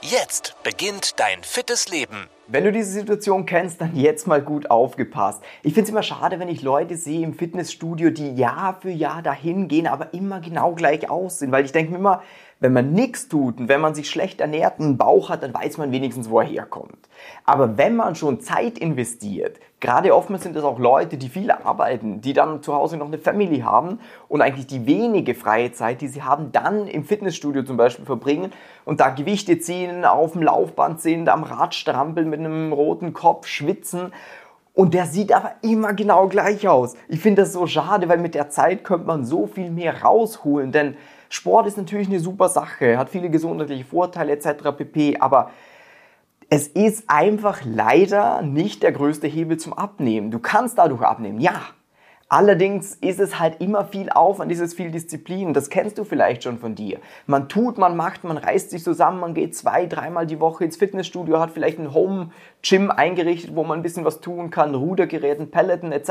Jetzt beginnt dein fittes Leben. Wenn du diese Situation kennst, dann jetzt mal gut aufgepasst. Ich finde es immer schade, wenn ich Leute sehe im Fitnessstudio, die Jahr für Jahr dahin gehen, aber immer genau gleich aussehen. Weil ich denke mir immer, wenn man nichts tut und wenn man sich schlecht ernährt und einen Bauch hat, dann weiß man wenigstens, wo er herkommt. Aber wenn man schon Zeit investiert, gerade oftmals sind das auch Leute, die viel arbeiten, die dann zu Hause noch eine Family haben und eigentlich die wenige freie Zeit, die sie haben, dann im Fitnessstudio zum Beispiel verbringen und da Gewichte ziehen, auf dem Laufband sind, am Rad strampeln mit einem roten Kopf, schwitzen und der sieht aber immer genau gleich aus. Ich finde das so schade, weil mit der Zeit könnte man so viel mehr rausholen, denn Sport ist natürlich eine super Sache, hat viele gesundheitliche Vorteile etc. pp. Aber es ist einfach leider nicht der größte Hebel zum Abnehmen. Du kannst dadurch abnehmen, ja. Allerdings ist es halt immer viel Aufwand, ist es viel Disziplin. Das kennst du vielleicht schon von dir. Man tut, man macht, man reißt sich zusammen, man geht zwei, dreimal die Woche ins Fitnessstudio, hat vielleicht ein Home-Gym eingerichtet, wo man ein bisschen was tun kann, Rudergeräten, Pelleten etc.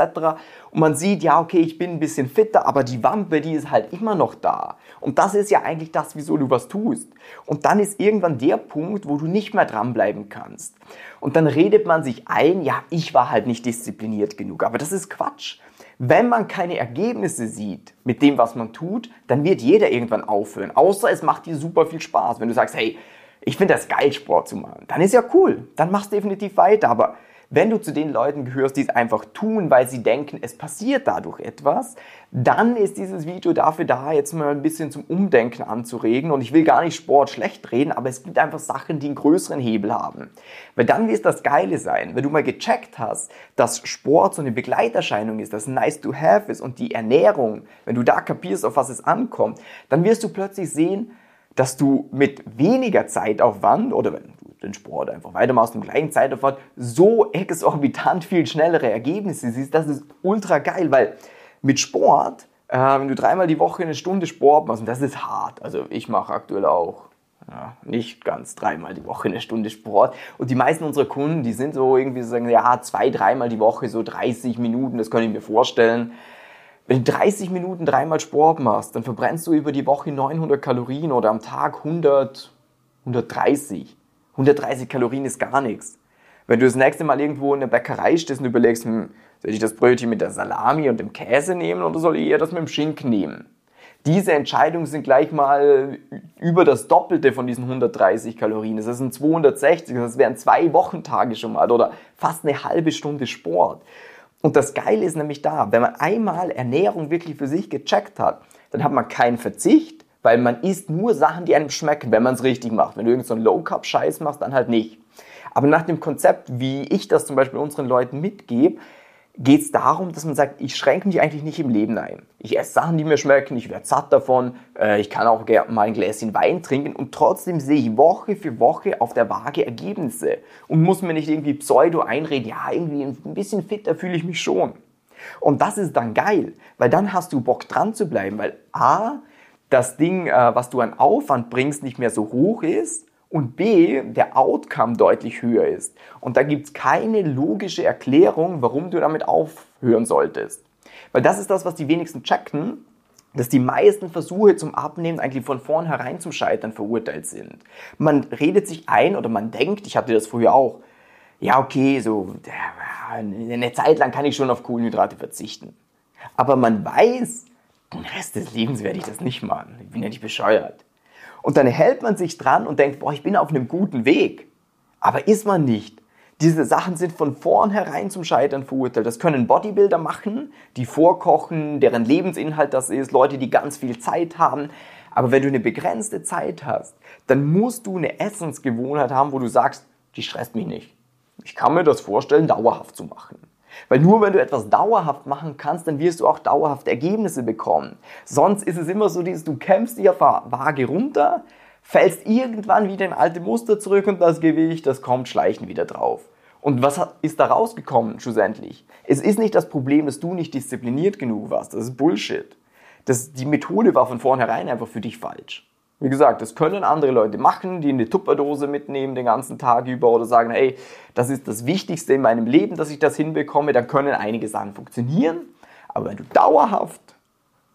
Und man sieht, ja, okay, ich bin ein bisschen fitter, aber die Wampe, die ist halt immer noch da. Und das ist ja eigentlich das, wieso du was tust. Und dann ist irgendwann der Punkt, wo du nicht mehr dranbleiben kannst. Und dann redet man sich ein, ja, ich war halt nicht diszipliniert genug. Aber das ist Quatsch. Wenn man keine Ergebnisse sieht mit dem, was man tut, dann wird jeder irgendwann aufhören. Außer es macht dir super viel Spaß. Wenn du sagst, hey, ich finde das geil, Sport zu machen, dann ist ja cool. Dann machst du definitiv weiter. Aber wenn du zu den Leuten gehörst, die es einfach tun, weil sie denken, es passiert dadurch etwas, dann ist dieses Video dafür da, jetzt mal ein bisschen zum Umdenken anzuregen. Und ich will gar nicht Sport schlecht reden, aber es gibt einfach Sachen, die einen größeren Hebel haben. Weil dann wird das Geile sein, wenn du mal gecheckt hast, dass Sport so eine Begleiterscheinung ist, dass nice to have ist und die Ernährung, wenn du da kapierst, auf was es ankommt, dann wirst du plötzlich sehen, dass du mit weniger Zeitaufwand oder wenn den Sport einfach weitermachst im gleichen Zeitaufwand, so exorbitant viel schnellere Ergebnisse siehst. Das ist ultra geil, weil mit Sport, äh, wenn du dreimal die Woche eine Stunde Sport machst, und das ist hart, also ich mache aktuell auch ja, nicht ganz dreimal die Woche eine Stunde Sport. Und die meisten unserer Kunden, die sind so irgendwie so sagen, ja, zwei, dreimal die Woche, so 30 Minuten, das kann ich mir vorstellen. Wenn du 30 Minuten dreimal Sport machst, dann verbrennst du über die Woche 900 Kalorien oder am Tag 100, 130. 130 Kalorien ist gar nichts. Wenn du das nächste Mal irgendwo in der Bäckerei stehst und überlegst, hm, soll ich das Brötchen mit der Salami und dem Käse nehmen oder soll ich eher das mit dem Schinken nehmen? Diese Entscheidungen sind gleich mal über das Doppelte von diesen 130 Kalorien. Das sind 260, das wären zwei Wochentage schon mal oder fast eine halbe Stunde Sport. Und das Geile ist nämlich da, wenn man einmal Ernährung wirklich für sich gecheckt hat, dann hat man keinen Verzicht, weil man isst nur Sachen, die einem schmecken, wenn man es richtig macht. Wenn du irgendeinen so Low-Carb-Scheiß machst, dann halt nicht. Aber nach dem Konzept, wie ich das zum Beispiel unseren Leuten mitgebe, geht es darum, dass man sagt, ich schränke mich eigentlich nicht im Leben ein. Ich esse Sachen, die mir schmecken, ich werde satt davon, äh, ich kann auch mal ein Gläschen Wein trinken und trotzdem sehe ich Woche für Woche auf der Waage Ergebnisse und muss mir nicht irgendwie pseudo einreden, ja, irgendwie ein bisschen fitter fühle ich mich schon. Und das ist dann geil, weil dann hast du Bock dran zu bleiben, weil A, das Ding, äh, was du an Aufwand bringst, nicht mehr so hoch ist und B, der Outcome deutlich höher ist. Und da gibt es keine logische Erklärung, warum du damit aufhören solltest. Weil das ist das, was die wenigsten checken, dass die meisten Versuche zum Abnehmen eigentlich von vornherein zum Scheitern verurteilt sind. Man redet sich ein oder man denkt, ich hatte das früher auch, ja okay, so eine Zeit lang kann ich schon auf Kohlenhydrate verzichten. Aber man weiß, den Rest des Lebens werde ich das nicht machen. Ich bin ja nicht bescheuert. Und dann hält man sich dran und denkt, boah, ich bin auf einem guten Weg. Aber ist man nicht. Diese Sachen sind von vornherein zum Scheitern verurteilt. Das können Bodybuilder machen, die vorkochen, deren Lebensinhalt das ist, Leute, die ganz viel Zeit haben. Aber wenn du eine begrenzte Zeit hast, dann musst du eine Essensgewohnheit haben, wo du sagst, die stresst mich nicht. Ich kann mir das vorstellen, dauerhaft zu machen. Weil nur wenn du etwas dauerhaft machen kannst, dann wirst du auch dauerhaft Ergebnisse bekommen. Sonst ist es immer so, dass du kämpfst dich auf Waage runter, fällst irgendwann wieder in alte Muster zurück und das Gewicht, das kommt schleichend wieder drauf. Und was ist da rausgekommen schlussendlich? Es ist nicht das Problem, dass du nicht diszipliniert genug warst. Das ist Bullshit. Das, die Methode war von vornherein einfach für dich falsch. Wie gesagt, das können andere Leute machen, die eine Tupperdose mitnehmen den ganzen Tag über oder sagen, hey, das ist das Wichtigste in meinem Leben, dass ich das hinbekomme. Dann können einige Sachen funktionieren. Aber wenn du dauerhaft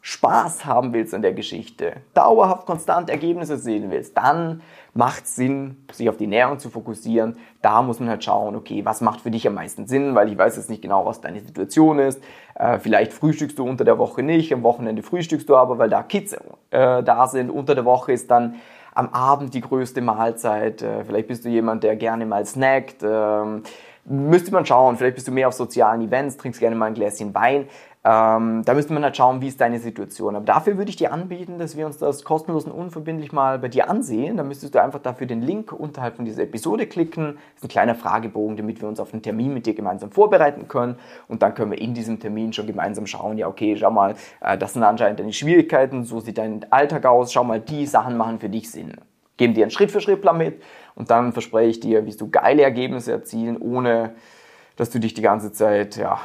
Spaß haben willst an der Geschichte, dauerhaft konstant Ergebnisse sehen willst, dann macht Sinn, sich auf die Ernährung zu fokussieren. Da muss man halt schauen, okay, was macht für dich am meisten Sinn, weil ich weiß jetzt nicht genau, was deine Situation ist. Äh, vielleicht frühstückst du unter der Woche nicht, am Wochenende frühstückst du aber, weil da Kids äh, da sind. Unter der Woche ist dann am Abend die größte Mahlzeit. Äh, vielleicht bist du jemand, der gerne mal snackt. Ähm, müsste man schauen, vielleicht bist du mehr auf sozialen Events, trinkst gerne mal ein Gläschen Wein. Ähm, da müsste man halt schauen, wie ist deine Situation. Aber dafür würde ich dir anbieten, dass wir uns das kostenlos und unverbindlich mal bei dir ansehen. Da müsstest du einfach dafür den Link unterhalb von dieser Episode klicken. Das ist ein kleiner Fragebogen, damit wir uns auf einen Termin mit dir gemeinsam vorbereiten können. Und dann können wir in diesem Termin schon gemeinsam schauen, ja, okay, schau mal, äh, das sind anscheinend deine Schwierigkeiten, so sieht dein Alltag aus, schau mal, die Sachen machen für dich Sinn. Geben dir einen Schritt-für-Schritt-Plan mit und dann verspreche ich dir, wie du geile Ergebnisse erzielen, ohne dass du dich die ganze Zeit, ja,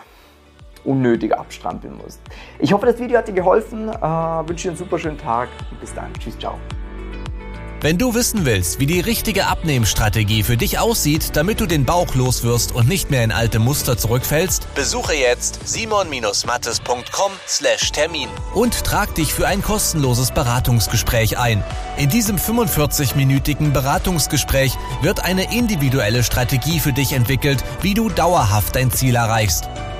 unnötig abstrampeln musst. Ich hoffe, das Video hat dir geholfen. Äh, wünsche dir einen super schönen Tag und bis dann. Tschüss, ciao. Wenn du wissen willst, wie die richtige Abnehmstrategie für dich aussieht, damit du den Bauch loswirst und nicht mehr in alte Muster zurückfällst, besuche jetzt simon-mattes.com/termin und trag dich für ein kostenloses Beratungsgespräch ein. In diesem 45-minütigen Beratungsgespräch wird eine individuelle Strategie für dich entwickelt, wie du dauerhaft dein Ziel erreichst.